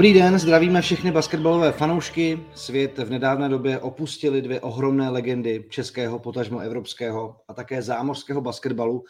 Dobrý den, zdravíme všechny basketbalové fanoušky. Svět v nedávné době opustili dvě ohromné legendy českého, potažmo evropského a také zámořského basketbalu.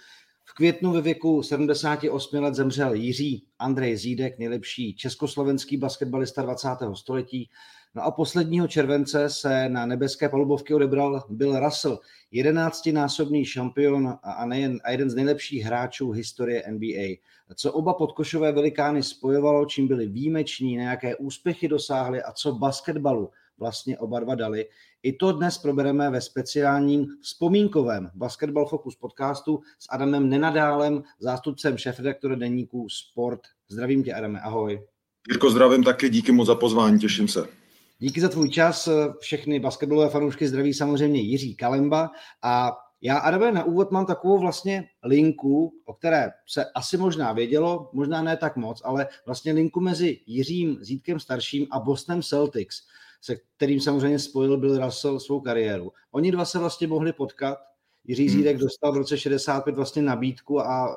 V květnu ve věku 78 let zemřel Jiří Andrej Zídek, nejlepší československý basketbalista 20. století. No a posledního července se na nebeské palubovky odebral Bill Russell, jedenáctinásobný šampion a, nejen, a jeden z nejlepších hráčů historie NBA. Co oba podkošové velikány spojovalo, čím byli výjimeční, nějaké úspěchy dosáhli a co basketbalu vlastně oba dva dali. I to dnes probereme ve speciálním vzpomínkovém Basketball Focus podcastu s Adamem Nenadálem, zástupcem šéf-redaktora deníku Sport. Zdravím tě, Adame, ahoj. Jirko, zdravím taky, díky moc za pozvání, těším se. Díky za tvůj čas. Všechny basketbalové fanoušky zdraví samozřejmě Jiří Kalemba a já, Adame, na úvod mám takovou vlastně linku, o které se asi možná vědělo, možná ne tak moc, ale vlastně linku mezi Jiřím Zítkem starším a Bostonem Celtics, se kterým samozřejmě spojil Bill Russell svou kariéru. Oni dva se vlastně mohli potkat. Jiří hmm. Zídek dostal v roce 65 vlastně nabídku a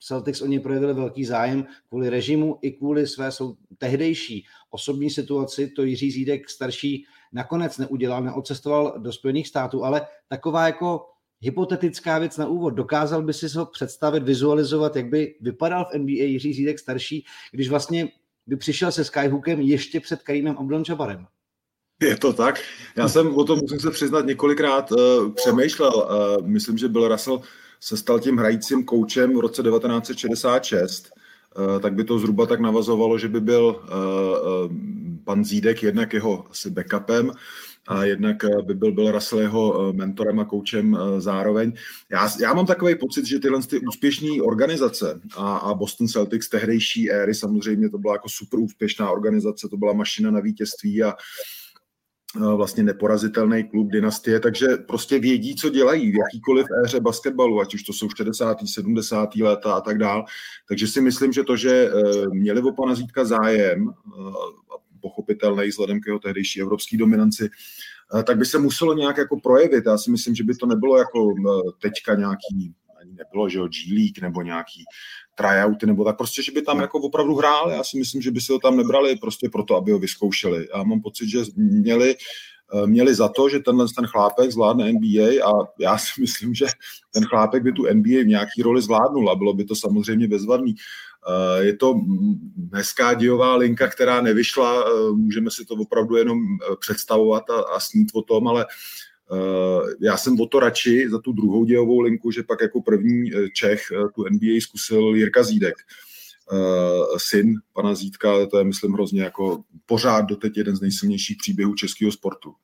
Celtics o ně projevili velký zájem kvůli režimu i kvůli své sou, tehdejší osobní situaci. To Jiří Zídek starší nakonec neudělal, neodcestoval do Spojených států, ale taková jako hypotetická věc na úvod. Dokázal by si ho představit, vizualizovat, jak by vypadal v NBA Jiří Zídek starší, když vlastně by přišel se Skyhookem ještě před Karimem Abdul-Jabbarem? Je to tak. Já jsem o tom, musím se přiznat, několikrát uh, přemýšlel. Uh, myslím, že byl Russell se stal tím hrajícím koučem v roce 1966, eh, tak by to zhruba tak navazovalo, že by byl eh, eh, pan Zídek jednak jeho asi backupem a jednak by byl, byl Russell jeho mentorem a koučem zároveň. Já, já mám takový pocit, že tyhle ty úspěšné organizace a, a Boston Celtics tehdejší éry, samozřejmě to byla jako super úspěšná organizace, to byla mašina na vítězství a, vlastně neporazitelný klub dynastie, takže prostě vědí, co dělají v jakýkoliv éře basketbalu, ať už to jsou 60., 70. léta a tak dál. Takže si myslím, že to, že e, měli o pana Zítka zájem, e, pochopitelný vzhledem k jeho tehdejší evropské dominanci, e, tak by se muselo nějak jako projevit. Já si myslím, že by to nebylo jako teďka nějaký ani nebylo, že jo, G League nebo nějaký tryouty nebo tak prostě, že by tam jako opravdu hrál. Já si myslím, že by si ho tam nebrali prostě proto, aby ho vyzkoušeli. Já mám pocit, že měli eh, měli za to, že tenhle ten chlápek zvládne NBA a já si myslím, že ten chlápek by tu NBA v nějaký roli zvládnul a bylo by to samozřejmě bezvadný. Eh, je to hezká dějová linka, která nevyšla, eh, můžeme si to opravdu jenom představovat a, a snít o tom, ale já jsem o to radši za tu druhou dějovou linku, že pak jako první eh, Čech eh, tu NBA zkusil Jirka Zídek, syn pana Zídka, to je myslím hrozně jako pořád doteď jeden z nejsilnějších příběhů českého sportu.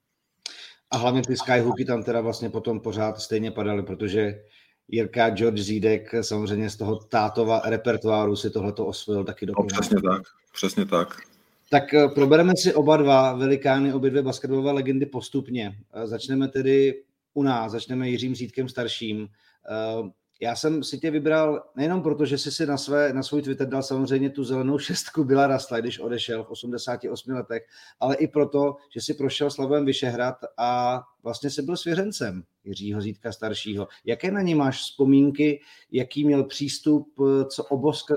A hlavně ty skyhooky tam teda vlastně potom pořád stejně padaly, protože Jirka George Zídek samozřejmě z toho tátova repertoáru si tohleto osvojil taky do no, Přesně tak, přesně tak. Tak eh, probereme si oba dva velikány, obě dvě basketbalové legendy postupně. Eh, začneme tedy u nás, začneme Jiřím Zítkem starším. Eh, já jsem si tě vybral nejenom proto, že jsi si na, své, na svůj Twitter dal samozřejmě tu zelenou šestku Byla Rastla, když odešel v 88 letech, ale i proto, že si prošel Slavem Vyšehrad a vlastně se byl svěřencem Jiřího Zítka staršího. Jaké na ní máš vzpomínky, jaký měl přístup, co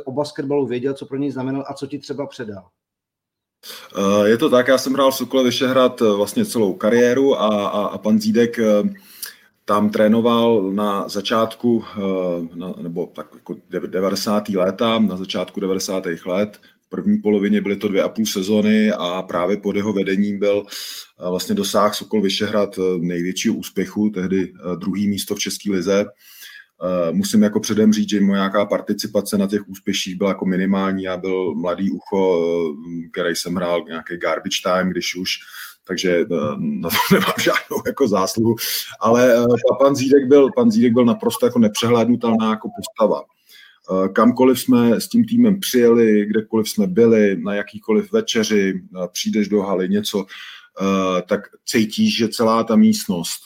o basketbalu věděl, co pro něj znamenal a co ti třeba předal? Eh, je to tak, já jsem hrál v Sokole Vyšehrad eh, vlastně celou kariéru a, a, a pan Zídek eh, tam trénoval na začátku, na, nebo tak jako 90. léta, na začátku 90. let. V první polovině byly to dvě a půl sezony a právě pod jeho vedením byl vlastně dosáh Sokol Vyšehrad největšího úspěchu, tehdy druhý místo v České lize. Uh, musím jako předem říct, že moje nějaká participace na těch úspěších byla jako minimální. Já byl mladý ucho, uh, který jsem hrál nějaký garbage time, když už, takže uh, na to nemám žádnou jako zásluhu. Ale pan Zídek byl, pan Zídek byl naprosto jako nepřehlédnutelná jako postava. Kamkoliv jsme s tím týmem přijeli, kdekoliv jsme byli, na jakýkoliv večeři, přijdeš do haly, něco, tak cítíš, že celá ta místnost,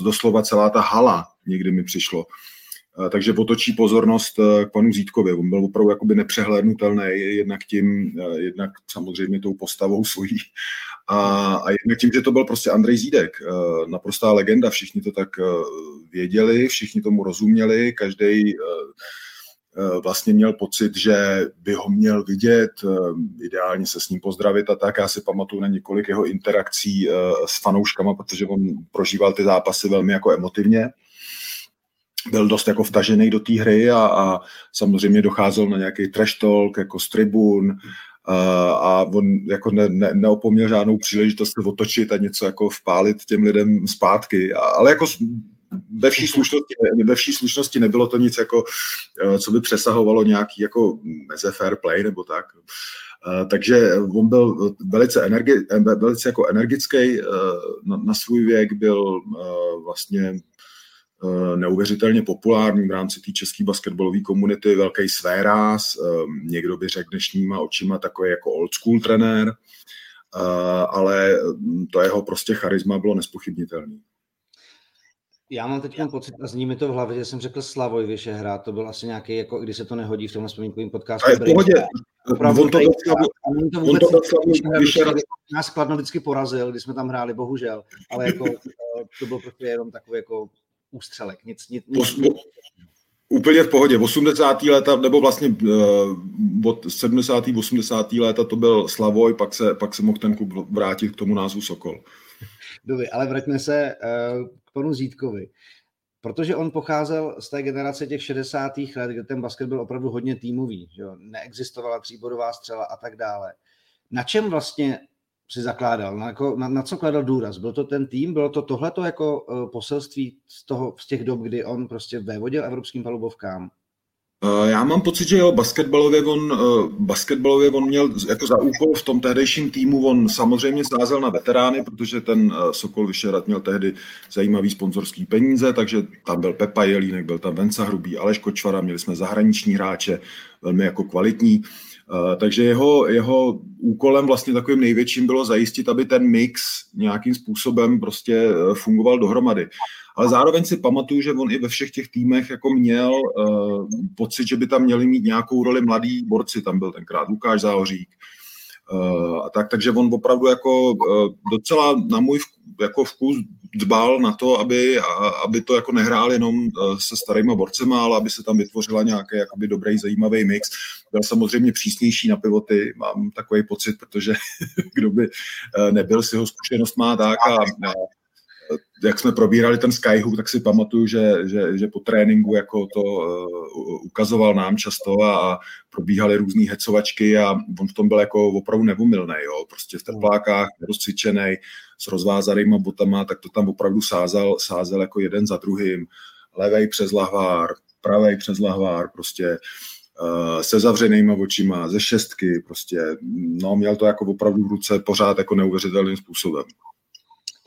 doslova celá ta hala někdy mi přišlo. Eh, takže potočí pozornost eh, k panu Zítkovi. On byl opravdu jakoby nepřehlédnutelný, jednak tím, eh, jednak samozřejmě tou postavou svojí a, a jednak tím, že to byl prostě Andrej Zídek, naprostá legenda, všichni to tak věděli, všichni tomu rozuměli, každý vlastně měl pocit, že by ho měl vidět, ideálně se s ním pozdravit a tak. Já si pamatuju na několik jeho interakcí s fanouškama, protože on prožíval ty zápasy velmi jako emotivně byl dost jako vtažený do té hry a, a samozřejmě docházel na nějaký trash talk jako z tribun a, a on jako ne, ne, neopomněl žádnou příležitost se otočit a něco jako vpálit těm lidem zpátky, a, ale jako ve vší, slušnosti, ve vší slušnosti nebylo to nic jako, eh, co by přesahovalo nějaký jako meze fair play nebo tak. Eh, takže on byl velice, energi, velice jako energický na, na svůj věk, byl vlastně neuvěřitelně populární v rámci té české basketbalové komunity, velký svéráz, eh, někdo by řekl dnešníma očima takový jako old school trenér, eh, ale to jeho prostě charisma bylo nespochybnitelné. Já mám teď pocit, a zní mi to v hlavě, že jsem řekl Slavoj Vyšehrad, to byl asi nějaký, jako když se to nehodí v tomhle vzpomínkovém podcastu. A je v pohodě, Opravdu on to, Vyšehrad. Nás Kladno vždycky porazil, když jsme tam hráli, bohužel, ale jako, to bylo prostě jenom takový jako ústřelek. Nic, nic, nic, nic. Úplně v pohodě. 80. léta, nebo vlastně uh, od 70. 80. léta to byl Slavoj, pak se, pak se mohl ten klub vrátit k tomu názvu Sokol. Dobře, ale vraťme se uh, k panu Zítkovi. Protože on pocházel z té generace těch 60. let, kde ten basket byl opravdu hodně týmový, že jo? neexistovala tříbodová střela a tak dále. Na čem vlastně si zakládal? Na, jako, na, na co kladl důraz? Byl to ten tým? Bylo to tohleto jako uh, poselství z, toho, z těch dob, kdy on prostě vévodil evropským palubovkám? Uh, já mám pocit, že jo, basketbalově on, uh, basketbalově on měl jako za úkol v tom tehdejším týmu, on samozřejmě sázel na veterány, protože ten Sokol Vyšerat měl tehdy zajímavý sponzorský peníze, takže tam byl Pepa Jelínek, byl tam Venca Hrubý, Aleš Kočvara, měli jsme zahraniční hráče, velmi jako kvalitní. Eh, takže jeho, jeho úkolem vlastně takovým největším bylo zajistit, aby ten mix nějakým způsobem prostě eh, fungoval dohromady. Ale zároveň si pamatuju, že on i ve všech těch týmech jako měl uh, pocit, že by tam měli mít nějakou roli mladí borci. Tam byl tenkrát Lukáš Záhořík, a tak, takže on opravdu jako uh, docela na můj jako vkus dbal na to, aby, aby to jako nehrál jenom se starýma borcema, ale aby se tam vytvořila nějaký jakoby dobrý, zajímavý mix. Byl samozřejmě přísnější na pivoty, mám takový pocit, protože kdo by nebyl, si ho zkušenost má tak a jak jsme probírali ten Skyhook, tak si pamatuju, že, že, že po tréninku jako to uh, ukazoval nám často a, a probíhaly různé hecovačky a on v tom byl jako opravdu nevumilný, jo, prostě v teplákách, rozcvičený, s rozvázanýma botama, tak to tam opravdu sázel, sázel jako jeden za druhým, levej přes lahvár, pravej přes lahvár, prostě uh, se zavřenýma očima, ze šestky, prostě, no, měl to jako opravdu v ruce pořád jako neuvěřitelným způsobem.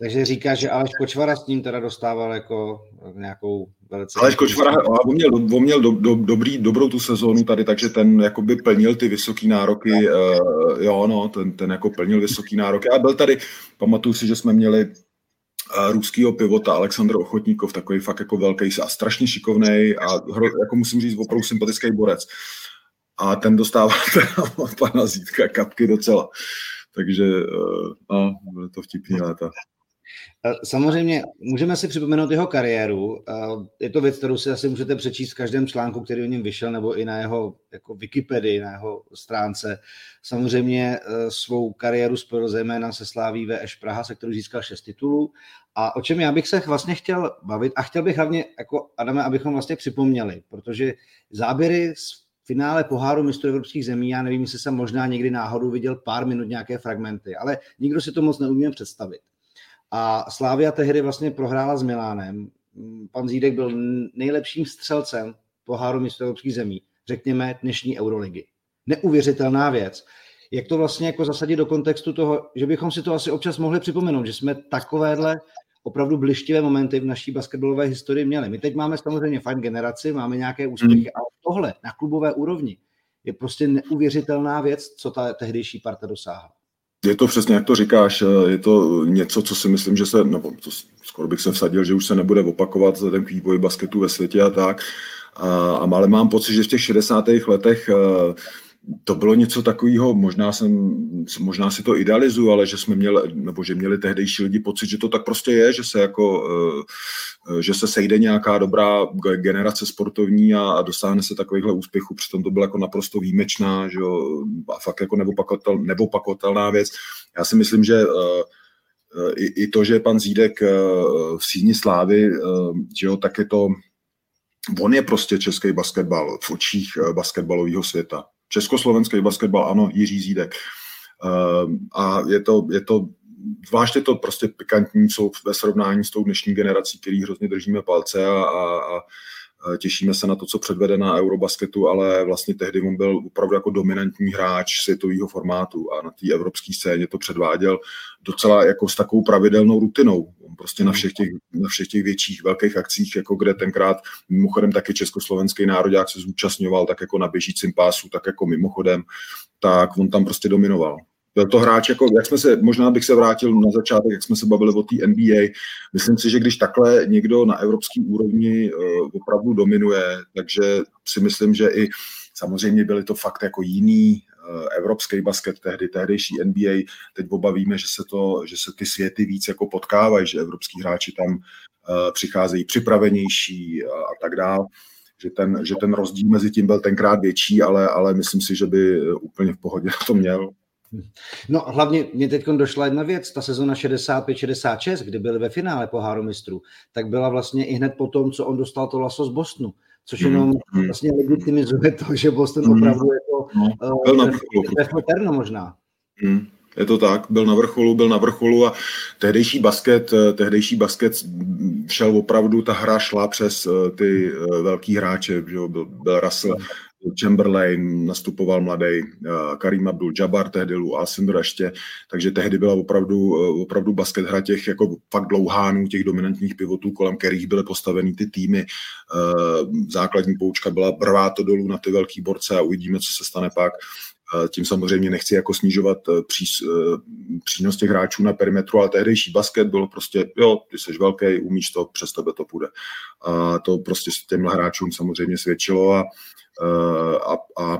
Takže říká, že Aleš Kočvara s ním teda dostával jako nějakou velice... Aleš Kočvara, on měl, on měl do, do, dobrý, dobrou tu sezónu tady, takže ten jakoby plnil ty vysoké nároky, uh, jo no, ten, ten jako plnil vysoké nároky a byl tady, pamatuju si, že jsme měli uh, ruského pivota Aleksandr Ochotníkov, takový fakt jako velký a strašně šikovný a hro, jako musím říct opravdu sympatický borec. A ten dostával teda od pana Zítka kapky docela. Takže uh, no, to vtipný léta. Samozřejmě můžeme si připomenout jeho kariéru. Je to věc, kterou si asi můžete přečíst v každém článku, který o něm vyšel, nebo i na jeho jako Wikipedii, na jeho stránce. Samozřejmě e, svou kariéru spojil zejména se sláví VŠ Praha, se kterou získal šest titulů. A o čem já bych se vlastně chtěl bavit, a chtěl bych hlavně, jako Adame, abychom vlastně připomněli, protože záběry z finále poháru mistrů evropských zemí, já nevím, jestli jsem možná někdy náhodou viděl pár minut nějaké fragmenty, ale nikdo si to moc neumí představit. A Slávia tehdy vlastně prohrála s Milánem. Pan Zídek byl nejlepším střelcem poháru mistrů evropských zemí, řekněme dnešní Euroligy. Neuvěřitelná věc. Jak to vlastně jako zasadit do kontextu toho, že bychom si to asi občas mohli připomenout, že jsme takovéhle opravdu blištivé momenty v naší basketbalové historii měli. My teď máme samozřejmě fajn generaci, máme nějaké úspěchy, mm. ale tohle na klubové úrovni je prostě neuvěřitelná věc, co ta tehdejší parta dosáhla. Je to přesně, jak to říkáš, je to něco, co si myslím, že se, nebo to skoro bych se vsadil, že už se nebude opakovat k vývoji basketu ve světě a tak. A, ale mám pocit, že v těch 60. letech to bylo něco takového, možná, jsem, možná si to idealizuju, ale že jsme měli, nebo že měli tehdejší lidi pocit, že to tak prostě je, že se jako, eh, že se sejde nějaká dobrá generace sportovní a, a dosáhne se takovýchhle úspěchů, přitom to byla jako naprosto výjimečná, že jo, a fakt jako nebopakotel, nebopakotelná věc. Já si myslím, že eh, i, i to, že pan Zídek v síni slávy, že jo, tak je to, on je prostě český basketbal v očích basketbalového světa. Československý basketbal, ano, Jiří Zídek. Ehm, a je to, je to zvláště to prostě pikantní jsou ve srovnání s tou dnešní generací, který hrozně držíme palce a, a, a těšíme se na to, co předvede na Eurobasketu, ale vlastně tehdy on byl opravdu jako dominantní hráč světového formátu a na té evropské scéně to předváděl docela jako s takovou pravidelnou rutinou. On prostě na všech těch, na všech těch větších velkých akcích, jako kde tenkrát mimochodem taky československý národák se zúčastňoval, tak jako na běžícím pásu, tak jako mimochodem, tak on tam prostě dominoval byl to hráč, jako, jak jsme se, možná bych se vrátil na začátek, jak jsme se bavili o té NBA. Myslím si, že když takhle někdo na evropský úrovni uh, opravdu dominuje, takže si myslím, že i samozřejmě byly to fakt jako jiný uh, evropský basket tehdy, tehdejší NBA. Teď oba víme, že se, to, že se ty světy víc jako potkávají, že evropský hráči tam uh, přicházejí připravenější a, a tak dále že ten, že ten rozdíl mezi tím byl tenkrát větší, ale, ale myslím si, že by úplně v pohodě to měl. No hlavně mě teď došla jedna věc, ta sezona 65-66, kdy byli ve finále poháru mistrů, tak byla vlastně i hned po tom, co on dostal to laso z Bostonu, což mhm, jenom mm. vlastně legitimizuje to, že Boston mm. opravdu je to no, uh, na možná. Mm. Je to tak, byl na vrcholu, byl na vrcholu a tehdejší basket, eh, tehdejší basket šel opravdu, ta hra šla přes eh, ty velký hráče, že byl, byl Russell, Chamberlain, nastupoval mladý uh, Karim Abdul-Jabbar, tehdy Lou Alcindor ještě, takže tehdy byla opravdu, uh, opravdu basket hra těch jako fakt dlouhánů, těch dominantních pivotů, kolem kterých byly postaveny ty týmy. Uh, základní poučka byla brvá to dolů na ty velký borce a uvidíme, co se stane pak. Tím samozřejmě nechci jako snižovat pří, přínos těch hráčů na perimetru, ale tehdejší basket bylo prostě, jo, ty jsi velký, umíš to, přes tebe to půjde. A to prostě těmhle hráčům samozřejmě svědčilo a Eh, a, a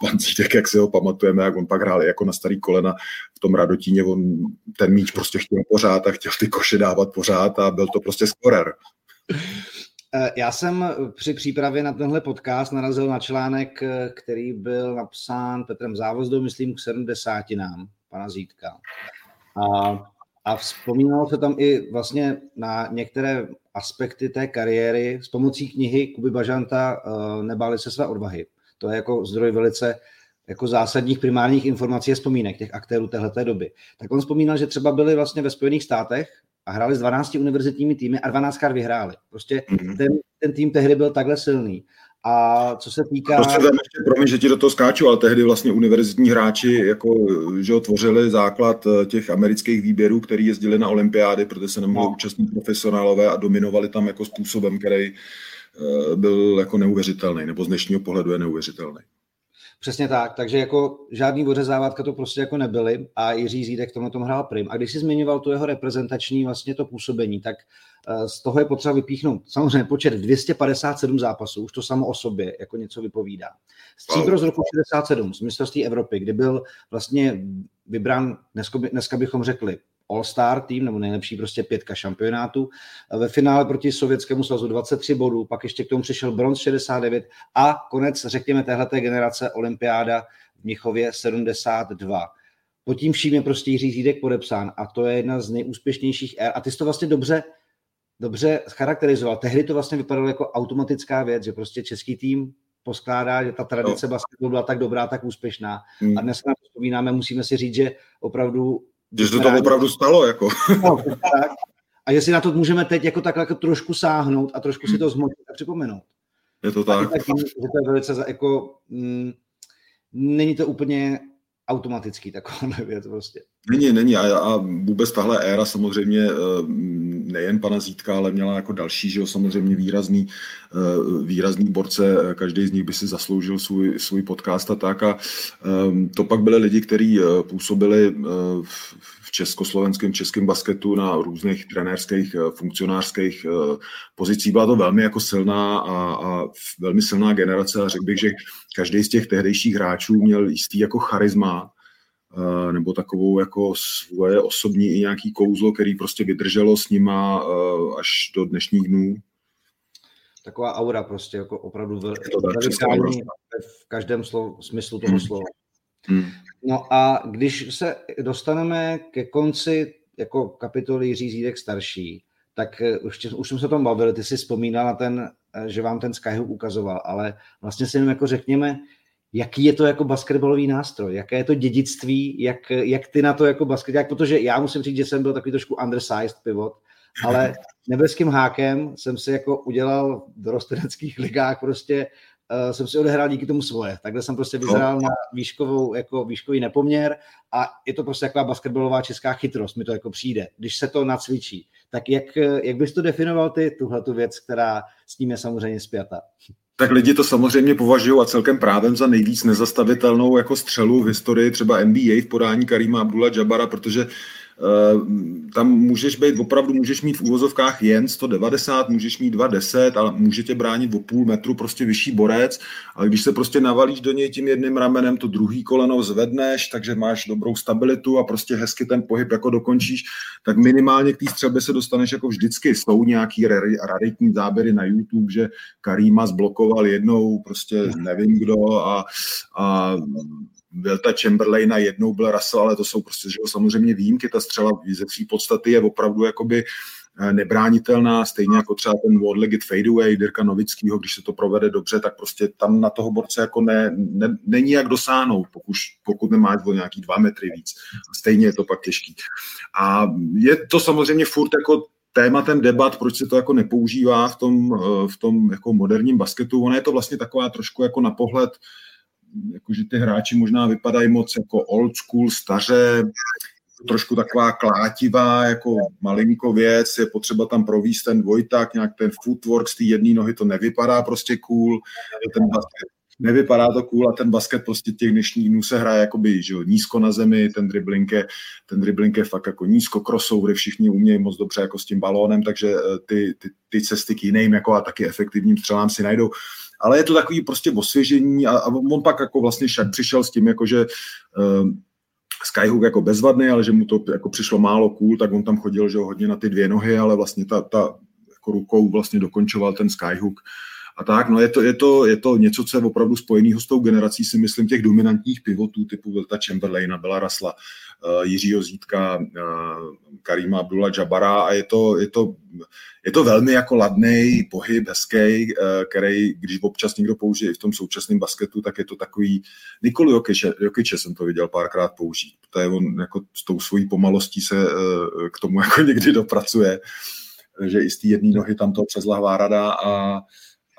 pan Cítek, jak si ho pamatujeme, jak on pak hrál jako na starý kolena v tom Radotíně, on ten míč prostě chtěl pořád a chtěl ty koše dávat pořád a byl to prostě skorer. Eh, já jsem při přípravě na tenhle podcast narazil na článek, eh, který byl napsán Petrem Závozdou, myslím, k 70 nám, pana Zítka. A, a vzpomínalo se tam i vlastně na některé aspekty té kariéry s pomocí knihy Kuby Bažanta Nebáli se své odvahy. To je jako zdroj velice jako zásadních primárních informací a vzpomínek těch aktérů téhleté doby. Tak on vzpomínal, že třeba byli vlastně ve Spojených státech a hráli s 12 univerzitními týmy a 12 krát vyhráli. Prostě mm-hmm. ten, ten tým tehdy byl takhle silný. A co se týká... Se tam ještě, promiň, že ti do toho skáču, ale tehdy vlastně univerzitní hráči jako, že tvořili základ eh, těch amerických výběrů, který jezdili na olympiády, protože se nemohli no. účastnit profesionálové a dominovali tam jako způsobem, který eh, byl jako neuvěřitelný, nebo z dnešního pohledu je neuvěřitelný. Přesně tak, takže jako žádný ořezávatka to prostě jako nebyly a Jiří Zídek tomu tom hrál prim. A když si zmiňoval tu jeho reprezentační vlastně to působení, tak eh, z toho je potřeba vypíchnout samozřejmě počet 257 zápasů, už to samo o sobě jako něco vypovídá. Stříbro z roku 67 z mistrovství Evropy, kdy byl vlastně vybrán, dneska bychom řekli, All-Star tým, nebo nejlepší prostě pětka šampionátu. Ve finále proti Sovětskému svazu 23 bodů, pak ještě k tomu přišel bronz 69 a konec, řekněme, téhleté generace olympiáda v Mnichově 72. Pod tím vším je prostě Jiří Zídek podepsán a to je jedna z nejúspěšnějších ér. A ty jsi to vlastně dobře, dobře charakterizoval. Tehdy to vlastně vypadalo jako automatická věc, že prostě český tým poskládá, že ta tradice no. basketbalu byla tak dobrá, tak úspěšná. Hmm. A dnes na to vzpomínáme, musíme si říct, že opravdu že se to opravdu stalo, jako. No, tak. A že si na to můžeme teď jako takhle jako trošku sáhnout a trošku si to zmotit a připomenout. Je to tak. tak že to je velice jako, mm, není to úplně automatický taková věc prostě. Není, není. A, a vůbec tahle éra samozřejmě nejen pana Zítka, ale měla jako další, že jo, samozřejmě výrazný, eh, výrazný borce, každý z nich by si zasloužil svůj, svůj podcast a tak. A ehm, to pak byly lidi, kteří působili v československém českém basketu na různých trenérských, funkcionářských pozicích. Byla to velmi jako silná a, a velmi silná generace. A řekl bych, že každý z těch tehdejších hráčů měl jistý jako charisma, Eh, nebo takovou jako svoje osobní i nějaký kouzlo, který prostě vydrželo s nima eh, až do dnešních dnů. Taková aura prostě, jako opravdu velikální v každém slov, smyslu toho hmm. slova. Hmm. No a když se dostaneme ke konci jako kapitoly Jiří Zídek starší, tak eh, už, už jsme se o tom bavili, ty si vzpomínal na ten, že vám ten Skyhook ukazoval, ale vlastně si jenom jako řekněme, jaký je to jako basketbalový nástroj, jaké je to dědictví, jak, jak ty na to jako basket, protože já musím říct, že jsem byl takový trošku undersized pivot, ale nebeským hákem jsem si jako udělal v dorosteneckých ligách prostě uh, jsem si odehrál díky tomu svoje. Takhle jsem prostě vyzeral na výškovou, jako výškový nepoměr a je to prostě taková basketbalová česká chytrost, mi to jako přijde, když se to nacvičí. Tak jak, jak bys to definoval ty, tuhle tu věc, která s tím je samozřejmě zpěta? Tak lidi to samozřejmě považují a celkem právem za nejvíc nezastavitelnou jako střelu v historii třeba NBA v podání Karima Abdullah Jabara, protože tam můžeš být, opravdu můžeš mít v úvozovkách jen 190, můžeš mít 210, ale může tě bránit o půl metru prostě vyšší borec, ale když se prostě navalíš do něj tím jedným ramenem, to druhý koleno zvedneš, takže máš dobrou stabilitu a prostě hezky ten pohyb jako dokončíš, tak minimálně k té střelbě se dostaneš jako vždycky. Jsou nějaký raritní záběry na YouTube, že Karima zblokoval jednou, prostě nevím kdo a, a byl ta Chamberlaina, jednou byl Russell, ale to jsou prostě že samozřejmě výjimky. Ta střela ze vší podstaty je opravdu jakoby eh, nebránitelná, stejně jako třeba ten one-legged fadeaway Dirka Novického, když se to provede dobře, tak prostě tam na toho borce jako ne, ne, není jak dosáhnout, pokud, pokud nemáš o nějaký dva metry víc. Stejně je to pak těžký. A je to samozřejmě furt jako tématem debat, proč se to jako nepoužívá v tom, eh, v tom jako moderním basketu. Ono je to vlastně taková trošku jako na pohled jakože ty hráči možná vypadají moc jako old school, staře, trošku taková klátivá, jako malinko věc, je potřeba tam províst ten dvojtak, nějak ten footwork z té jedné nohy, to nevypadá prostě cool, ten basket, nevypadá to cool a ten basket prostě těch dnešních dnů se hraje jakoby, že jo, nízko na zemi, ten dribbling je, ten dribbling je fakt jako nízko crossover, všichni umějí moc dobře jako s tím balónem, takže eh, ty, ty, ty cesty k jiným jako a taky efektivním střelám si najdou. Ale je to takový prostě osvěžení a, a on pak jako vlastně však přišel s tím, jako že uh, Skyhook jako bezvadný, ale že mu to jako přišlo málo cool, tak on tam chodil že hodně na ty dvě nohy, ale vlastně ta, ta jako rukou vlastně dokončoval ten Skyhook a tak. No je to, je to, je to něco, co je opravdu spojeného s tou generací, si myslím, těch dominantních pivotů typu Vilta Chamberlaina, Bela Rasla, uh, Jiřího Zítka, uh, Karima Abdullah Jabara a je to, je to, je to velmi jako ladný pohyb, hezký, uh, který, když občas někdo použije i v tom současném basketu, tak je to takový, Nikolu Jokiče, Jokiče jsem to viděl párkrát použít, to je on jako s tou svojí pomalostí se uh, k tomu jako někdy dopracuje, že i z té jedné nohy tam to přes rada a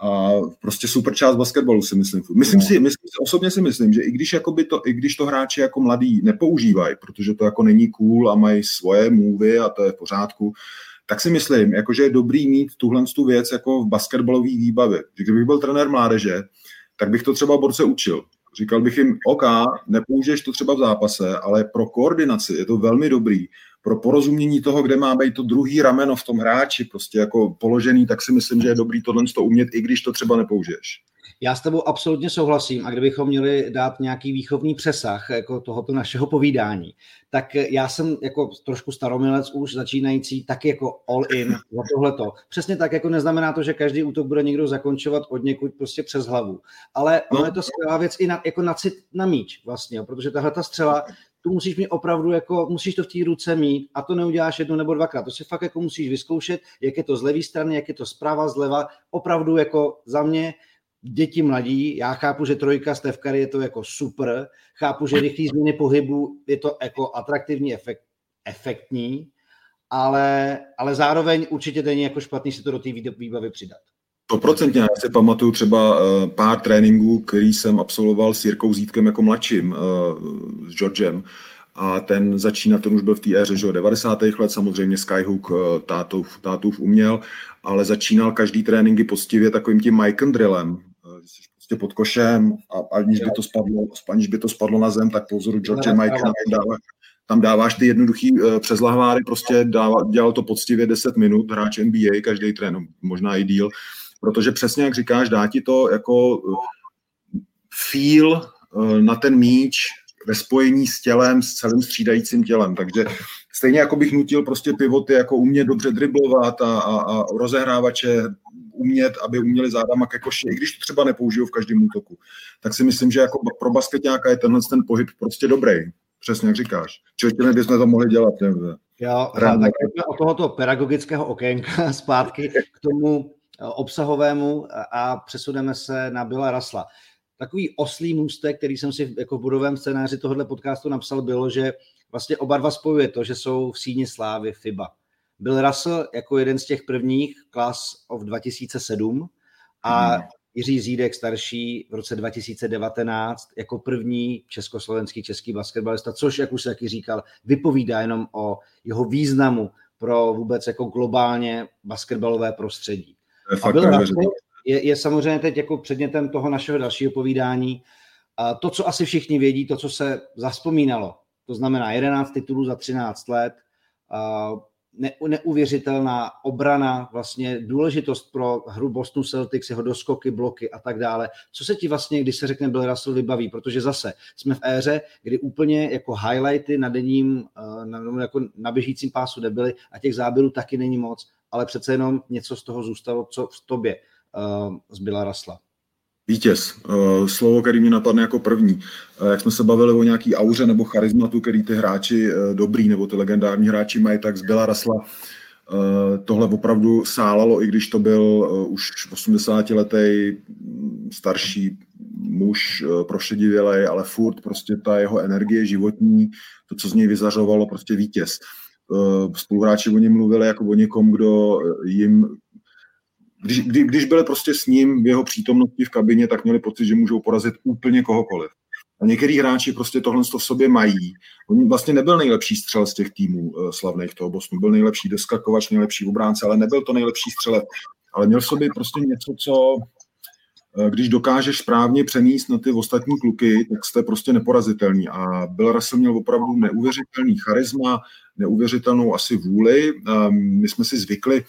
a prostě super část basketbalu si myslím. Myslím no. si, myslím osobně si myslím, že i když, jakoby to, i když to hráči jako mladí nepoužívají, protože to jako není cool a mají svoje můvy a to je v pořádku, tak si myslím, jako, že je dobrý mít tuhle tu věc jako v basketbalové výbavě. Že kdybych byl trenér mládeže, tak bych to třeba borce učil. Říkal bych jim, OK, nepoužiješ to třeba v zápase, ale pro koordinaci je to velmi dobrý, pro porozumění toho, kde má být to druhý rameno v tom hráči, prostě jako položený, tak si myslím, že je dobrý tohle to umět, i když to třeba nepoužiješ. Já s tebou absolutně souhlasím a kdybychom měli dát nějaký výchovný přesah jako tohoto našeho povídání, tak já jsem jako trošku staromilec už začínající, tak jako all in za tohleto. Přesně tak, jako neznamená to, že každý útok bude někdo zakončovat od někud prostě přes hlavu. Ale ono no. je to skvělá věc i na, jako na cit na míč vlastně, protože tahle ta střela tu musíš mít opravdu, jako musíš to v té ruce mít a to neuděláš jednou nebo dvakrát. To si fakt jako musíš vyzkoušet, jak je to z levé strany, jak je to zprava, zleva. Opravdu jako za mě děti mladí, já chápu, že trojka Stevkary je to jako super, chápu, že rychlý změny pohybu je to jako atraktivní, efekt, efektní, ale, ale zároveň určitě není jako špatný si to do té výbavy přidat. Stoprocentně, já si pamatuju třeba uh, pár tréninků, který jsem absolvoval s Jirkou Zítkem jako mladším, uh, s Georgem. a ten začíná, ten už byl v té éře, že 90. let, samozřejmě Skyhook tátův, tátův uměl, ale začínal každý tréninky poctivě takovým tím Mike drillem, prostě pod košem a aniž by to spadlo, aniž by to spadlo na zem, tak po vzoru George Mike tam, dáváš, tam dáváš ty jednoduchý přes lahváry, prostě dává, dělal to poctivě 10 minut, hráč NBA, každý trén, možná i díl, protože přesně jak říkáš, dá ti to jako feel uh, na ten míč, ve spojení s tělem, s celým střídajícím tělem. Takže stejně jako bych nutil prostě pivoty jako umět dobře driblovat a, a, a rozehrávače umět, aby uměli zádama ke koši, i když to třeba nepoužijou v každém útoku. Tak si myslím, že jako pro basketňáka je tenhle ten pohyb prostě dobrý. Přesně jak říkáš. Čili bychom to mohli dělat. Nevím. Jo, tak od tohoto pedagogického okénka zpátky k tomu eh, obsahovému a přesuneme se na Bila Rasla takový oslý můstek, který jsem si jako v budovém scénáři tohohle podcastu napsal, bylo, že vlastně oba dva spojuje to, že jsou v síni slávy FIBA. Byl Russell jako jeden z těch prvních, Class of 2007, a hmm. Jiří Zídek starší v roce 2019 jako první československý český basketbalista, což, jak už se taky říkal, vypovídá jenom o jeho významu pro vůbec jako globálně basketbalové prostředí. A byl je, je samozřejmě teď jako předmětem toho našeho dalšího povídání. A to, co asi všichni vědí, to, co se zaspomínalo, to znamená 11 titulů za 13 let, a ne, neuvěřitelná obrana, vlastně důležitost pro hru Boston Celtics, jeho doskoky, bloky a tak dále. Co se ti vlastně, když se řekne Bill Russell, vybaví? Protože zase jsme v éře, kdy úplně jako highlighty na denním, na, jako na běžícím pásu nebyly a těch záběrů taky není moc, ale přece jenom něco z toho zůstalo, co v tobě zbyla Rasla. Vítěz. Eh, slovo, který mi napadne jako první. Eh, jak jsme se bavili o nějaký auře nebo charizmatu, který ty hráči dobrý nebo ty legendární hráči mají, tak zbyla Rasla tohle opravdu sálalo, i když to byl už 80-letý mm, starší muž prošedivělej, ale furt prostě ta jeho energie životní, to, co z něj vyzařovalo, prostě vítěz. Spoluhráči o něm mluvili jako o někom, kdo jim když, kdy, když byli prostě s ním v jeho přítomnosti v kabině, tak měli pocit, že můžou porazit úplně kohokoliv. A některý hráči prostě tohle v sobě mají. On vlastně nebyl nejlepší střel z těch týmů uh, slavných toho Bostonu. Byl nejlepší deskakovač, nejlepší obránce, ale nebyl to nejlepší střelec. Ale měl v sobě prostě něco, co když dokážeš správně přenést na ty ostatní kluky, tak jste prostě neporazitelný. A Bill Russell měl opravdu neuvěřitelný charisma, neuvěřitelnou asi vůli. Um, my jsme si zvykli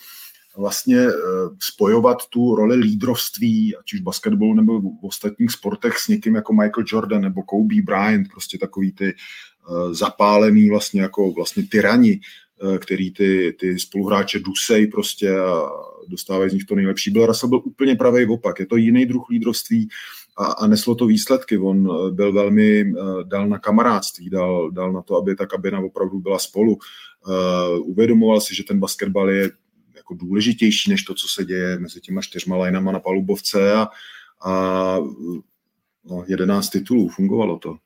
vlastně eh, spojovat tu roli lídrovství, ať už v basketbalu nebo v ostatních sportech s někým jako Michael Jordan nebo Kobe Bryant, prostě takový ty eh, zapálený vlastně jako vlastně tyrani, eh, který ty, ty spoluhráče dusej prostě a dostávají z nich to nejlepší. Byl Russell byl úplně pravý opak, je to jiný druh lídrovství a, a neslo to výsledky. On byl velmi, dal na kamarádství, dal, dal na to, aby ta kabina opravdu byla spolu. Uvědomoval si, že ten basketbal je jako důležitější než to, co se děje mezi těma čtyřma lineama na palubovce a, a no, 11 titulů, fungovalo to.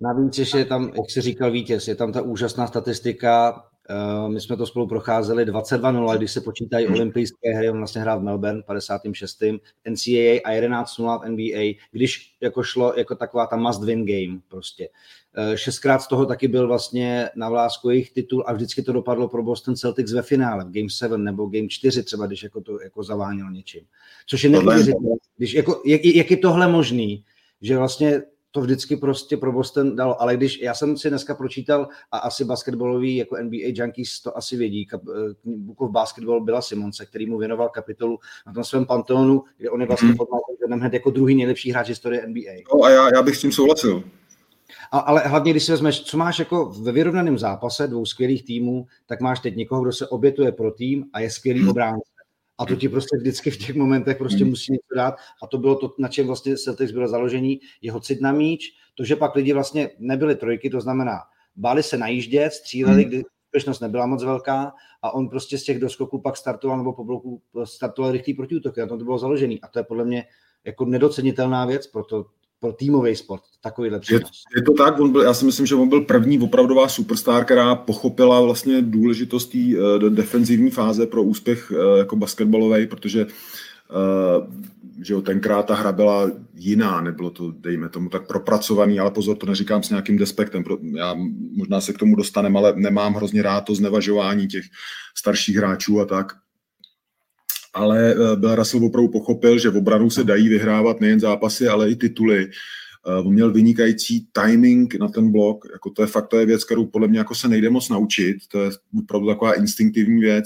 Navíc že je tam, jak jsi říkal vítěz, je tam ta úžasná statistika, uh, my jsme to spolu procházeli 22-0, když se počítají olympijské hry, on vlastně hrál v Melbourne 56. NCAA a 11-0 v NBA, když jako šlo jako taková ta must win game prostě. Eh, šestkrát z toho taky byl vlastně na vlásku jejich titul a vždycky to dopadlo pro Boston Celtics ve finále, v Game 7 nebo Game 4 třeba, když jako to jako zavánil něčím. Což je neuvěřitelné. Když jako, jak, jak, je tohle možný, že vlastně to vždycky prostě pro Boston dalo, ale když já jsem si dneska pročítal a asi basketbalový jako NBA Junkies to asi vědí, kap, eh, Book of Basketball byla Simonce, který mu věnoval kapitolu na tom svém panteonu, kde on je vlastně mm-hmm. pod hned jako druhý nejlepší hráč historie NBA. No a já, já bych s tím souhlasil. A, ale hlavně, když si vezmeš, co máš jako ve vyrovnaném zápase dvou skvělých týmů, tak máš teď někoho, kdo se obětuje pro tým a je skvělý hmm. obránce. A to ti prostě vždycky v těch momentech prostě hmm. musí něco dát. A to bylo to, na čem vlastně Celtics bylo založení, jeho cit na míč, to, že pak lidi vlastně nebyli trojky, to znamená, báli se najíždět, stříleli, hmm. kdy úspěšnost nebyla moc velká a on prostě z těch doskoků pak startoval nebo po bloku startoval rychlý protiútok. A to bylo založený. A to je podle mě jako nedocenitelná věc, proto pro týmový sport, takovýhle přínos. Je, je to tak, on byl, já si myslím, že on byl první opravdová superstar, která pochopila vlastně důležitost té uh, defenzivní fáze pro úspěch uh, jako basketbalový, protože že jo, tenkrát ta hra byla jiná, nebylo to, dejme tomu, tak propracovaný, ale pozor, to neříkám s nějakým despektem, já možná se k tomu dostanem, ale nemám hrozně rád to znevažování těch starších hráčů a tak. Ale Bill Russell opravdu pochopil, že v obranu se dají vyhrávat nejen zápasy, ale i tituly. Eh, on měl vynikající timing na ten blok, jako to je fakt, to je věc, kterou podle mě jako se nejde moc naučit, to je opravdu taková instinktivní věc.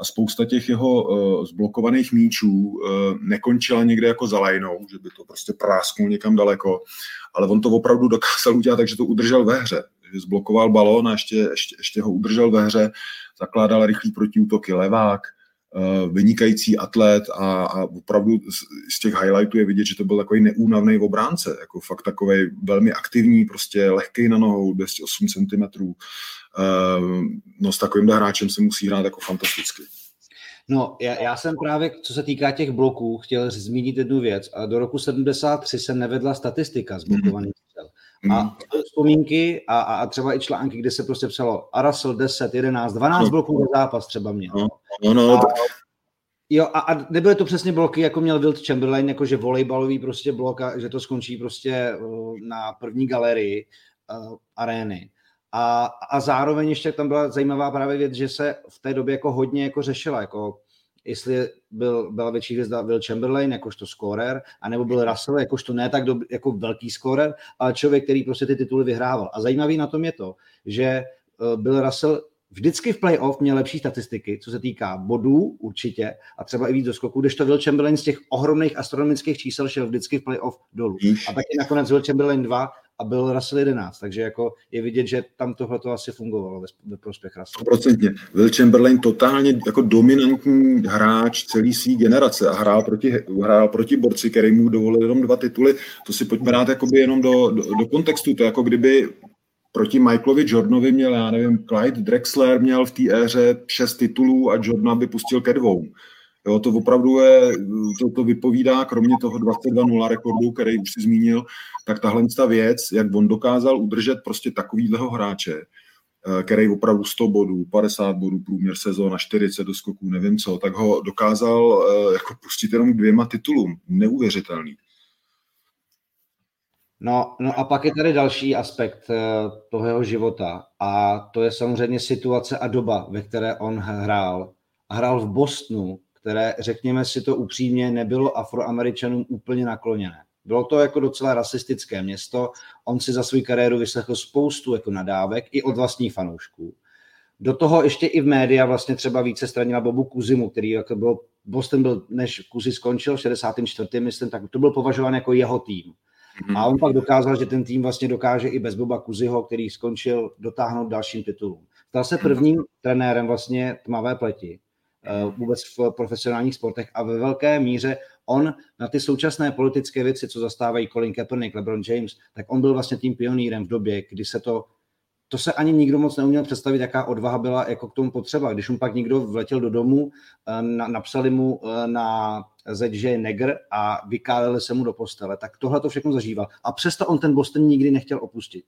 A spousta těch jeho uh, zblokovaných míčů nekončila někde jako za lajnou, že by to prostě prásknul někam daleko, ale on to opravdu dokázal udělat, takže to udržel ve hře. Zblokoval balón a ještě, ještě, ještě ho udržel ve hře, zakládal rychlý protiútoky levák, Eh, vynikající atlet a, a opravdu z, z těch highlightů je vidět, že to byl takový neúnavný obránce, jako fakt takový velmi aktivní, prostě lehký na nohou, 208 cm. Uh, no s takovým hráčem se musí hrát jako fantasticky. No, já, já jsem právě, co se týká těch bloků, chtěl zmínit jednu věc. A do roku 73 se nevedla statistika z blokovaných. A mhm. vzpomínky a, a, třeba i články, kde se prostě psalo Arasel 10, 11, 12 no. bloků za zápas třeba měl. No, no, no. A, jo, a, a nebyly to přesně bloky, jako měl Wilt Chamberlain, jakože volejbalový prostě blok a že to skončí prostě uh, na první galerii uh, arény. A, a zároveň ještě tam byla zajímavá právě věc, že se v té době jako hodně jako řešila, jako jestli byl, byla větší hvězda Will Chamberlain jakožto scorer, anebo byl Russell jakožto ne tak dob, jako velký scorer, ale člověk, který prostě ty tituly vyhrával. A zajímavý na tom je to, že uh, Bill Russell vždycky v playoff měl lepší statistiky, co se týká bodů určitě a třeba i víc do skoků, to Will Chamberlain z těch ohromných astronomických čísel šel vždycky v playoff dolů. A taky nakonec Will Chamberlain 2 a byl Russell 11, takže jako je vidět, že tam tohle to asi fungovalo ve, prospěch Russell. Procentně. Will Chamberlain totálně jako dominantní hráč celý svý generace a hrál proti, hrál proti borci, který mu dovolil jenom dva tituly. To si pojďme dát jakoby jenom do, do, do kontextu. To jako kdyby proti Michaelovi Jordanovi měl, já nevím, Clyde Drexler měl v té éře šest titulů a Jordan by pustil ke dvou. Jo, to opravdu je, to, to vypovídá, kromě toho 22-0 rekordu, který už si zmínil, tak tahle ta věc, jak on dokázal udržet prostě takovýhleho hráče, eh, který opravdu 100 bodů, 50 bodů průměr sezóna, 40 do skoků, nevím co, tak ho dokázal eh, jako pustit jenom dvěma titulům. Neuvěřitelný. No, no a pak je tady další aspekt eh, toho jeho života a to je samozřejmě situace a doba, ve které on hrál. A hrál v Bostonu, které, řekněme si to upřímně, nebylo afroameričanům úplně nakloněné. Bylo to jako docela rasistické město. On si za svou kariéru vyslechl spoustu jako nadávek i od vlastních fanoušků. Do toho ještě i v média vlastně třeba více stranila Bobu Kuzimu, který jako byl, Boston byl, než Kuzi skončil v 64. myslím, tak to byl považován jako jeho tým. Mm-hmm. A on pak dokázal, že ten tým vlastně dokáže i bez Boba Kuziho, který skončil, dotáhnout dalším titulům. Stal se prvním trenérem vlastně tmavé pleti vůbec v profesionálních sportech a ve velké míře on na ty současné politické věci, co zastávají Colin Kaepernick, LeBron James, tak on byl vlastně tím pionýrem v době, kdy se to to se ani nikdo moc neuměl představit, jaká odvaha byla jako k tomu potřeba. Když mu pak někdo vletěl do domu, eh, na, napsali mu eh, na zeď, že je negr a vykáleli se mu do postele, tak tohle to všechno zažíval. A přesto on ten Boston nikdy nechtěl opustit.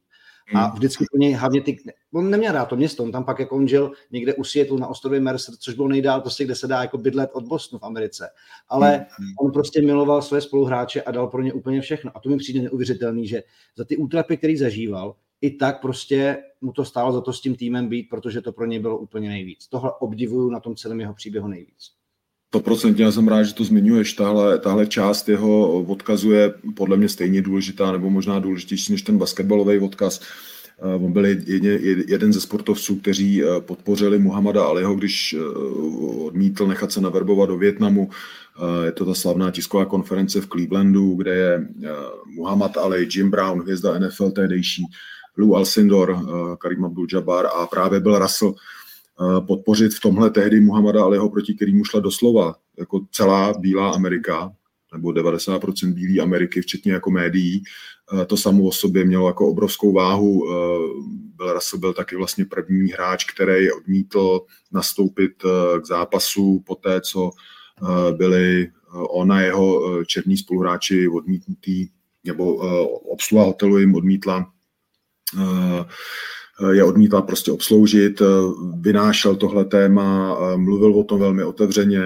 A hmm. vždycky pro něj hlavně ty, on neměl rád to město, on tam pak jako on žil někde u Seattle na ostrově Mercer, což bylo nejdál prostě, kde se dá jako bydlet od Bostonu v Americe. Ale hmm. on prostě miloval své spoluhráče a dal pro ně úplně všechno. A to mi přijde neuvěřitelný, že za ty útrapy, který zažíval, i tak prostě mu to stálo za to s tím týmem být, protože to pro něj bylo úplně nejvíc. Tohle obdivuju na tom celém jeho příběhu nejvíc. 100% já jsem rád, že to zmiňuješ. Tahle, tahle část jeho odkazu je podle mě stejně důležitá, nebo možná důležitější než ten basketbalový odkaz. Eh, on byl jeden ze sportovců, kteří eh, podpořili Muhammada Aliho, když eh, odmítl nechat se naverbovat do Větnamu. Je to ta slavná tisková konference v Clevelandu, kde je Muhammad Ali, Jim Brown, hvězda NFL tehdejší, Lou Alcindor, Karim Abdul-Jabbar a právě byl Russell, podpořit v tomhle tehdy Muhammada Aliho, proti kterýmu šla doslova jako celá bílá Amerika, nebo 90% bílé Ameriky, včetně jako médií. To samo o sobě mělo jako obrovskou váhu. Byl Russell byl taky vlastně první hráč, který odmítl nastoupit k zápasu po té, co byli on a jeho černí spoluhráči odmítnutý, nebo obsluha hotelu jim odmítla je odmítal prostě obsloužit, vynášel tohle téma, mluvil o tom velmi otevřeně,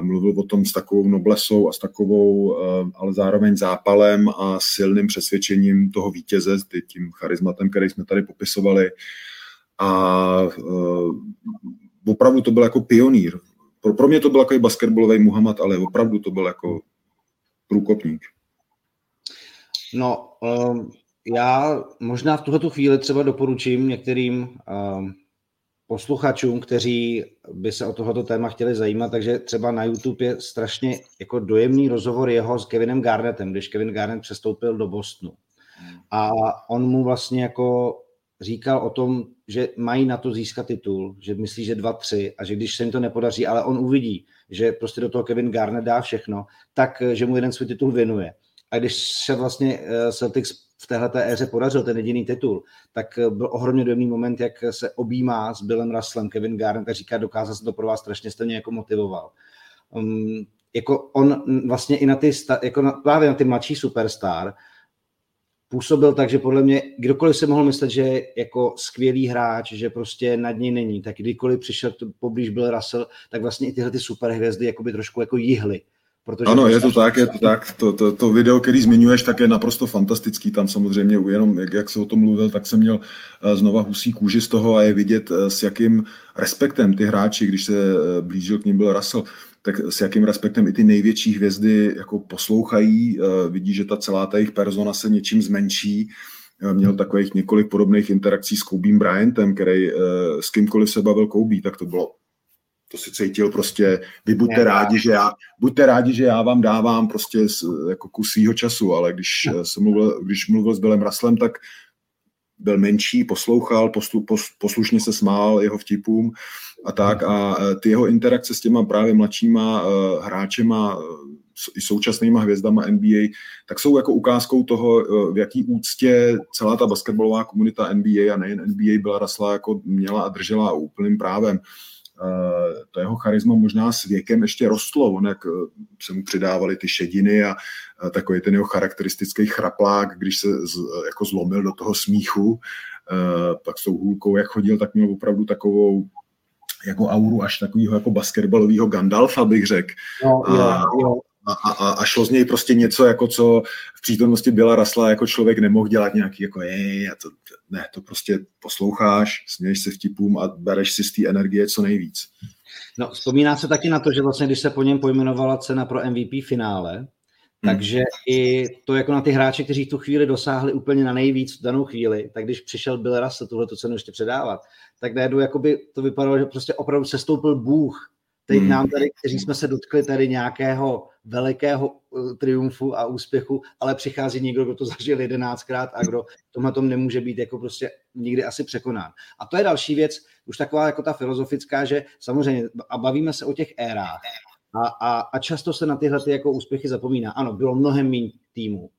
mluvil o tom s takovou noblesou a s takovou, ale zároveň zápalem a silným přesvědčením toho vítěze, tím charizmatem, který jsme tady popisovali. A opravdu to byl jako pionýr. Pro, pro mě to byl jako basketbalový Muhammad, ale opravdu to byl jako průkopník. No, um, já možná v tuhle chvíli třeba doporučím některým um, posluchačům, kteří by se o tohoto téma chtěli zajímat, takže třeba na YouTube je strašně jako dojemný rozhovor jeho s Kevinem Garnettem, když Kevin Garnett přestoupil do Bostonu. A on mu vlastně jako říkal o tom, že mají na to získat titul, že myslí, že dva, tři a že když se jim to nepodaří, ale on uvidí, že prostě do toho Kevin Garnett dá všechno, tak že mu jeden svůj titul věnuje. A když se vlastně eh, Celtics v téhle éře podařil ten jediný titul, tak eh, byl ohromně dojemný moment, jak se objímá s Billem Russellem Kevin Garnett a říká, dokázal se to pro vás strašně, jste mě jako motivoval. Um, jako on vlastně i na ty, jako na, právě na ty mladší superstar, působil tak, že podle mě kdokoliv se mohl myslet, že jako skvělý hráč, že prostě nad něj není, tak kdykoliv přišel poblíž byl Russell, tak vlastně i tyhle ty superhvězdy jakoby trošku jako jihly. Protože ano, je to tak, je to tak. To, to, to video, který zmiňuješ, tak je naprosto fantastický. Tam samozřejmě jenom, jak, jak se o tom mluvil, tak jsem měl eh, znova husí kůži z toho a je vidět, eh, s jakým respektem ty hráči, když se eh, blížil k ním byl Russell, tak s jakým respektem i ty největší hvězdy jako poslouchají, vidí, že ta celá ta jejich persona se něčím zmenší. Měl takových několik podobných interakcí s Koubím Bryantem, který s kýmkoliv se bavil Koubí, tak to bylo to si cítil prostě, vy buďte rádi, že já, buďte rádi, že já vám dávám prostě jako kus svýho času, ale když, jsem mluvil, když mluvil s Billem Raslem, tak byl menší, poslouchal, poslu, pos, poslušně se smál jeho vtipům a tak. A e, ty jeho interakce s těma právě mladšíma uh, hráčema uh, i současnýma hvězdama NBA, tak jsou jako ukázkou toho, uh, v jaký úctě celá ta basketbalová komunita NBA a nejen NBA byla rasla jako měla a držela úplným právem. Eh, to jeho charisma možná s věkem ještě rostlo, on jak eh, se mu přidávali ty šediny a takový ten jeho charakteristický chraplák, když se z, jako zlomil do toho smíchu, eh, pak s tou hůlkou, jak chodil, tak měl opravdu takovou jako auru až takového jako basketbalového Gandalfa, bych řekl. No, a, jo, a, a, a šlo z něj prostě něco, jako co v přítomnosti byla Rasla jako člověk nemohl dělat nějaký jako je, a to, ne, to prostě posloucháš, směješ se vtipům a bereš si z té energie co nejvíc. No, vzpomíná se taky na to, že vlastně, když se po něm pojmenovala cena pro MVP finále, hmm. takže i to jako na ty hráče, kteří tu chvíli dosáhli úplně na nejvíc v danou chvíli, tak když přišel Bill Russell tuhle cenu ještě předávat, tak najednou jakoby to vypadalo, že prostě opravdu sestoupil Bůh Teď hmm. nám tady, kteří jsme se dotkli tady nějakého velikého uh, triumfu a úspěchu, ale přichází někdo, kdo to zažil jedenáctkrát a kdo tomhle tom nemůže být jako prostě nikdy asi překonán. A to je další věc, už taková jako ta filozofická, že samozřejmě a bavíme se o těch érách a, a, a často se na tyhle ty jako úspěchy zapomíná. Ano, bylo mnohem méně týmů,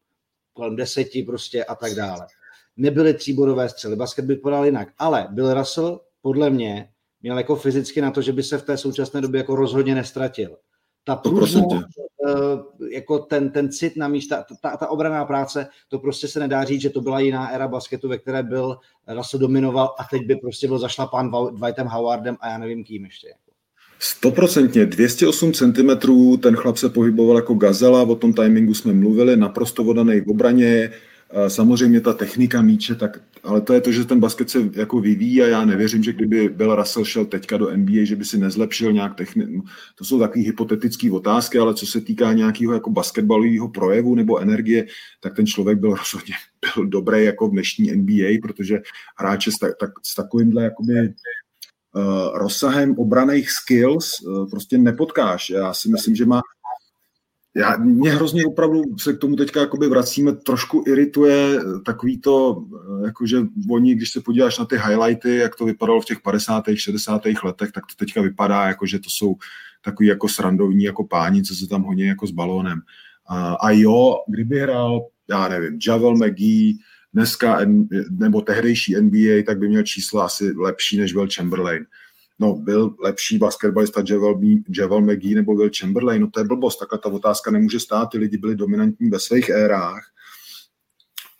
kolem deseti prostě a tak dále. Nebyly tříbodové střely, basket by podal jinak, ale byl Russell podle mě měl jako fyzicky na to, že by se v té současné době jako rozhodně nestratil. Ta pružnost, eh, jako ten, ten cit na místa, ta, ta obraná práce, to prostě se nedá říct, že to byla jiná éra basketu, ve které byl Russell dominoval a teď by prostě byl zašlapán Dwightem Howardem a já nevím kým ještě. Stoprocentně, 208 cm, ten chlap se pohyboval jako gazela, o tom timingu jsme mluvili, naprosto vodaný v obraně, Samozřejmě ta technika míče, tak, ale to je to, že ten basket se jako vyvíjí a já nevěřím, že kdyby byl Russell šel teďka do NBA, že by si nezlepšil nějak techniku. To jsou takové hypotetické otázky, ale co se týká nějakého jako basketbalového projevu nebo energie, tak ten člověk byl rozhodně byl dobrý jako v dnešní NBA, protože hráče s, tak, s takovýmhle jakoby, uh, rozsahem obraných skills uh, prostě nepotkáš. Já si myslím, že má já, mě hrozně opravdu se k tomu teďka jakoby vracíme, trošku irituje takový to, jakože oni, když se podíváš na ty highlighty, jak to vypadalo v těch 50. 60. letech, tak to teďka vypadá, jako že to jsou takový jako srandovní jako páni, co se tam honí jako s balónem. A, a jo, kdyby hrál, já nevím, Javel McGee, dneska, nebo tehdejší NBA, tak by měl čísla asi lepší než Will Chamberlain no, byl lepší basketbalista Javel, McGee nebo Will Chamberlain, no to je blbost, takhle ta otázka nemůže stát, ty lidi byli dominantní ve svých érách.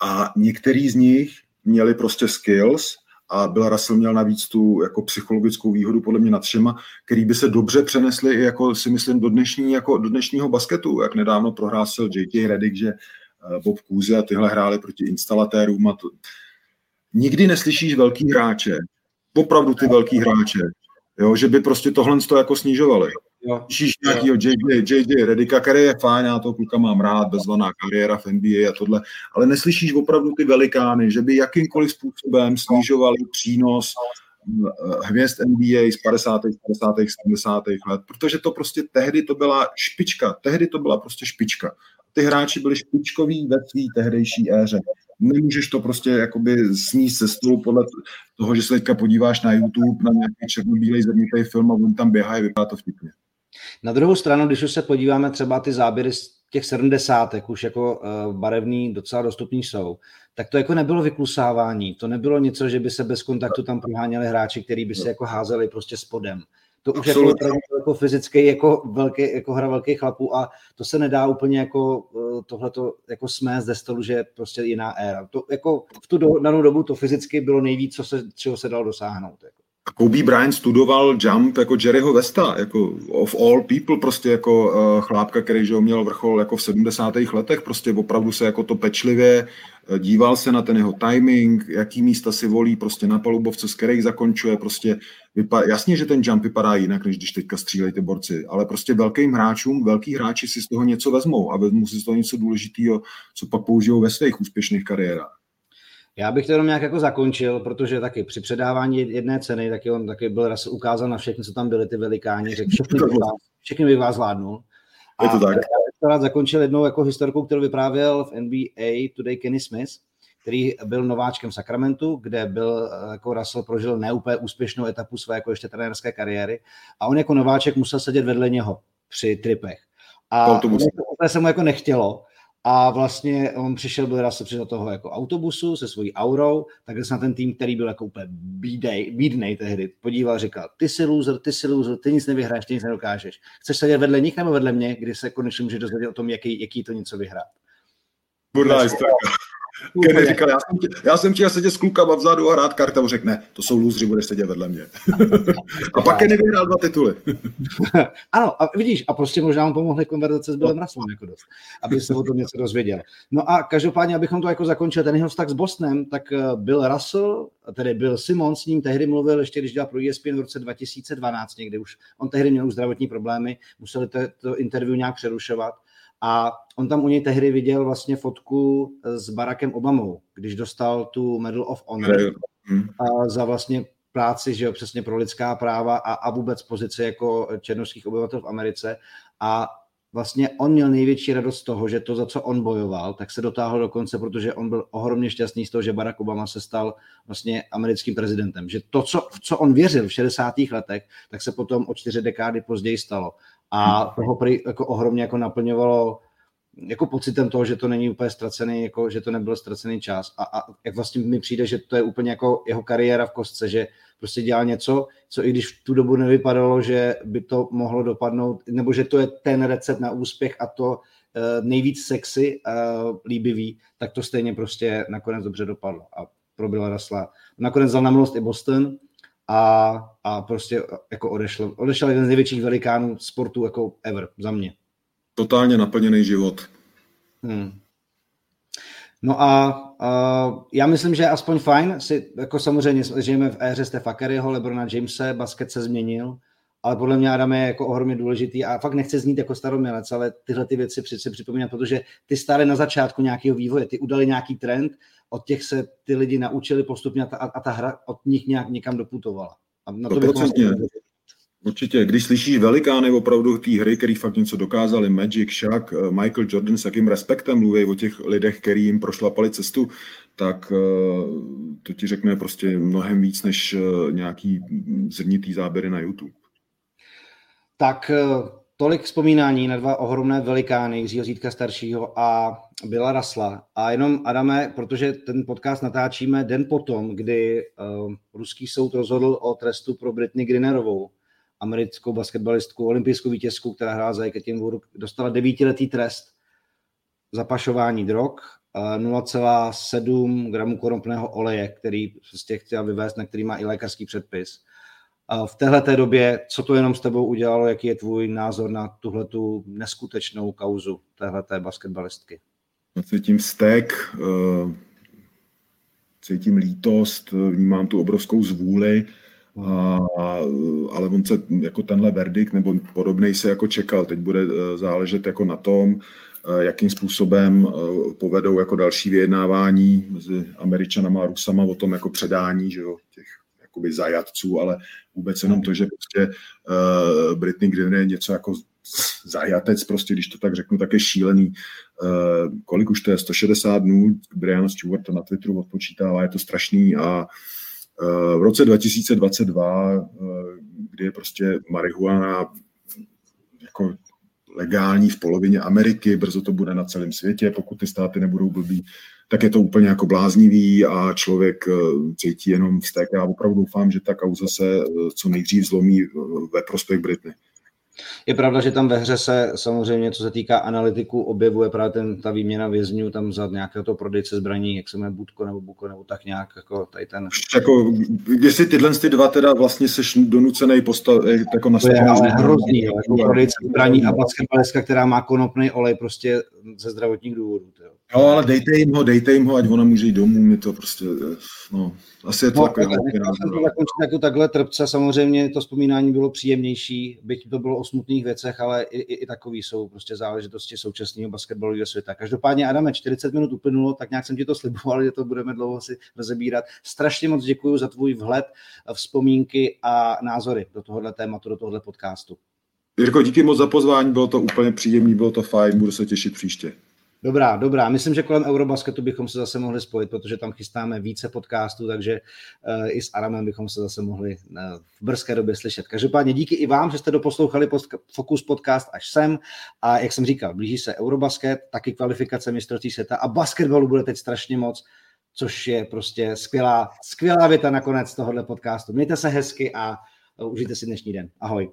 A některý z nich měli prostě skills a Bill Russell měl navíc tu jako psychologickou výhodu podle mě nad všema, který by se dobře přenesli i jako si myslím do, dnešní, jako do dnešního basketu, jak nedávno prohlásil J.K. Redick, že eh, Bob Kůze a tyhle hráli proti instalatérům a to... Nikdy neslyšíš velký hráče, opravdu ty velký hráče, jo, že by prostě tohle to jako snižovali. Slyšíš nějakýho JJ, JJ Redika, který je fajn, já toho kluka mám rád, bezvaná kariéra v NBA a tohle, ale neslyšíš opravdu ty velikány, že by jakýmkoliv způsobem snižovali přínos eh, hvězd NBA z 50., 50., 70. let, protože to prostě tehdy to byla špička, tehdy to byla prostě špička. Ty hráči byli špičkoví ve své tehdejší éře. Nemůžeš to prostě jakoby sníst se stolu podle toho, že se teďka podíváš na YouTube na nějaký černobílej zrnitý film a on tam běhá a vypadá to vtipně. Na druhou stranu, když už se podíváme třeba ty záběry z těch 70. už jako uh, barevný docela dostupný jsou, tak to jako nebylo vyklusávání, to nebylo něco, že by se bez kontaktu tam proháněli hráči, který by se jako házeli prostě spodem. To už jako, jako fyzicky jako, velký, jako hra velkých chlapů a to se nedá úplně jako uh, tohleto jako smést ze stolu, že je prostě jiná éra. To jako v tu danou dobu to fyzicky bylo nejvíc, co se, čeho se dalo dosáhnout. Jako. Kobe Bryant studoval jump jako Jerryho Vesta, jako of all people, prostě jako uh, chlápka, který že měl vrchol jako v 70. letech, prostě opravdu se jako to pečlivě díval se na ten jeho timing, jaký místa si volí prostě na palubovce, z kterých zakončuje, prostě vypadá, jasně, že ten jump vypadá jinak, než když teďka střílejí ty borci, ale prostě velkým hráčům, velký hráči si z toho něco vezmou a vezmou si z toho něco důležitého, co pak použijou ve svých úspěšných kariérách. Já bych to jenom nějak jako zakončil, protože taky při předávání jedné ceny, taky on taky byl raz ukázal na všechny, co tam byly ty velikáni, řekl, všechny bych vás, všechny bych vás zvládnul. Je to tak. Já rád zakončil jednou jako historku, kterou vyprávěl v NBA Today Kenny Smith, který byl nováčkem v Sacramentu, kde byl jako Russell prožil neúplně úspěšnou etapu své jako ještě trenérské kariéry a on jako nováček musel sedět vedle něho při tripech. A to, to se mu jako nechtělo, a vlastně on přišel, byl raz se přišel toho jako autobusu se svojí aurou, takhle se na ten tým, který byl jako úplně bídej, bídnej tehdy, podíval, říkal, ty jsi loser, ty jsi loser, ty nic nevyhráš, ty nic nedokážeš. Chceš sedět vedle nich nebo vedle mě, kdy se konečně může dozvědět o tom, jaký, jaký to něco vyhrát. Burná Kenny říkal, já jsem, tě, já jsem chtěl sedět s klukama vzadu a hrát karta, řekne, to jsou lůzři, budeš sedět vedle mě. a pak Kenny vyhrál dva tituly. ano, a vidíš, a prostě možná mu pomohly konverzace s Billem Russellem jako dost, aby se o tom něco dozvěděl. No a každopádně, abychom to jako zakončili, ten jeho vztah s Bostonem, tak eh, Bill Russell, tedy Bill Simon s ním tehdy mluvil, ještě když dělal pro ESPN v roce 2012 někdy už, on tehdy měl už zdravotní problémy, museli to, to interview nějak přerušovat, a on tam u něj tehdy viděl vlastně fotku s Barackem Obamou, když dostal tu Medal of Honor hmm. a za vlastně práci, že jo, přesně pro lidská práva a, a vůbec pozici jako černovských obyvatel v Americe. A vlastně on měl největší radost z toho, že to, za co on bojoval, tak se dotáhl do konce, protože on byl ohromně šťastný z toho, že Barack Obama se stal vlastně americkým prezidentem. Že to, co, v co on věřil v 60. letech, tak se potom o čtyři dekády později stalo. A toho prý, jako ohromně jako naplňovalo jako pocitem toho, že to není úplně ztracený, jako, že to nebyl ztracený čas. A, a jak vlastně mi přijde, že to je úplně jako jeho kariéra v kostce, že prostě dělá něco, co i když v tu dobu nevypadalo, že by to mohlo dopadnout, nebo že to je ten recept na úspěch a to uh, nejvíc sexy, uh, líbivý, tak to stejně prostě nakonec dobře dopadlo. A pro Billa Rasla. Nakonec vzal na milost i Boston, a, a prostě jako odešel, odešel jeden z největších velikánů sportu jako ever za mě. Totálně naplněný život. Hmm. No a uh, já myslím, že aspoň fajn si, jako samozřejmě žijeme v éře Stefa Curryho, Lebrona Jamese, basket se změnil, ale podle mě Adam je jako ohromně důležitý a fakt nechce znít jako staromělec, ale tyhle ty věci přeci připomínat, protože ty stále na začátku nějakého vývoje, ty udali nějaký trend, od těch se ty lidi naučili postupně a ta, a ta hra od nich nějak někam doputovala. A na to Určitě, když slyšíš velikány opravdu té hry, který fakt něco dokázali, Magic, Shaq, eh, Michael Jordan, s jakým respektem mluví o těch lidech, který jim prošlapali cestu, tak eh, to ti řekne prostě mnohem víc než eh, nějaký zrnitý záběry na YouTube. Tak tolik vzpomínání na dva ohromné velikány, Jiřího Zítka staršího a Byla Rasla. A jenom, Adame, protože ten podcast natáčíme den potom, kdy uh, ruský soud rozhodl o trestu pro Britney Grinerovou, americkou basketbalistku, olympijskou vítězku, která hrála za Ekaterinburg, dostala devítiletý trest za pašování drog 0,7 eh, gramů konopného oleje, který prostě chtěl vyvést, na který má i lékařský předpis. V téhle té době, co to jenom s tebou udělalo, jaký je tvůj názor na tuhle tu neskutečnou kauzu téhleté basketbalistky? No, cítím stek, eh, cítím lítost, vnímám tu obrovskou zvůli, a, ale on se jako tenhle verdikt nebo podobný se jako čekal. Teď bude eh, záležet jako na tom, eh, jakým způsobem povedou jako další vyjednávání mezi Američanama a Rusama o tom jako předání že jo, těch jakoby zajatců, ale vůbec jenom to, že prostě uh, Britney Griner je něco jako zajatec, prostě, když to tak řeknu, tak je šílený. Uh, kolik už to je? 160 dnů, Brian Stewart to na Twitteru odpočítává, je to strašný a uh, v roce 2022, uh, kdy je prostě marihuana legální v polovině Ameriky, brzo to bude na celém světě, pokud ty státy nebudou blbý, tak je to úplně jako bláznivý a člověk eh, cítí jenom vztek. Já opravdu doufám, že ta kauza se eh, co nejdřív zlomí eh, ve prospěch Britny. Je pravda, že tam ve hře se samozřejmě, co se týká analytiku, objevuje právě ten, ta výměna vězňů tam za nějakého toho prodejce zbraní, jak se jmenuje Budko nebo Buko, nebo tak nějak, jako tady ten... Jako, jestli tyhle ty dva teda vlastně seš donucený postavit jako na To je ale hrozný, jako prodejce zbraní a basketbalistka, která má konopný olej prostě ze zdravotních důvodů. Tyjo. Jo, ale dejte jim ho, dejte jim ho, ať ona může jít domů, mi to prostě, no, asi je to no, takové. to jako takhle trpce, samozřejmě to vzpomínání bylo příjemnější, byť to bylo o smutných věcech, ale i, i, i takový jsou prostě záležitosti současného basketbalového světa. Každopádně, Adame, 40 minut uplynulo, tak nějak jsem ti to sliboval, že to budeme dlouho si rozebírat. Strašně moc děkuji za tvůj vhled, vzpomínky a názory do tohohle tématu, do tohohle podcastu. Jirko, díky moc za pozvání, bylo to úplně příjemné, bylo to fajn, budu se těšit příště. Dobrá, dobrá. Myslím, že kolem Eurobasketu bychom se zase mohli spojit, protože tam chystáme více podcastů, takže uh, i s Aramem bychom se zase mohli uh, v brzké době slyšet. Každopádně díky i vám, že jste doposlouchali Focus podcast až sem. A jak jsem říkal, blíží se Eurobasket, taky kvalifikace mistrovství světa a basketbalu bude teď strašně moc, což je prostě skvělá, skvělá věta nakonec tohohle podcastu. Mějte se hezky a uh, užijte si dnešní den. Ahoj.